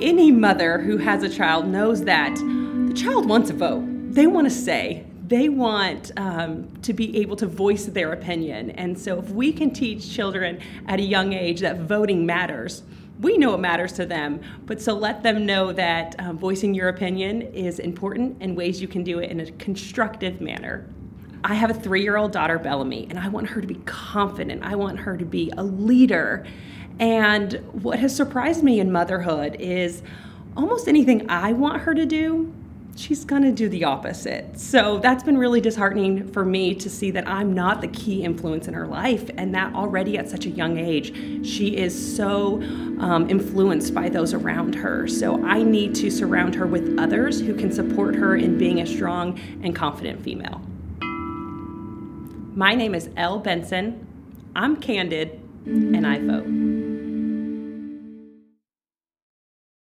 Any mother who has a child knows that the child wants a vote. They want to say, they want um, to be able to voice their opinion. And so, if we can teach children at a young age that voting matters, we know it matters to them, but so let them know that um, voicing your opinion is important and ways you can do it in a constructive manner. I have a three year old daughter, Bellamy, and I want her to be confident. I want her to be a leader. And what has surprised me in motherhood is almost anything I want her to do, she's going to do the opposite. So that's been really disheartening for me to see that I'm not the key influence in her life, and that already at such a young age, she is so um, influenced by those around her. So I need to surround her with others who can support her in being a strong and confident female. My name is Elle Benson. I'm candid, and I vote.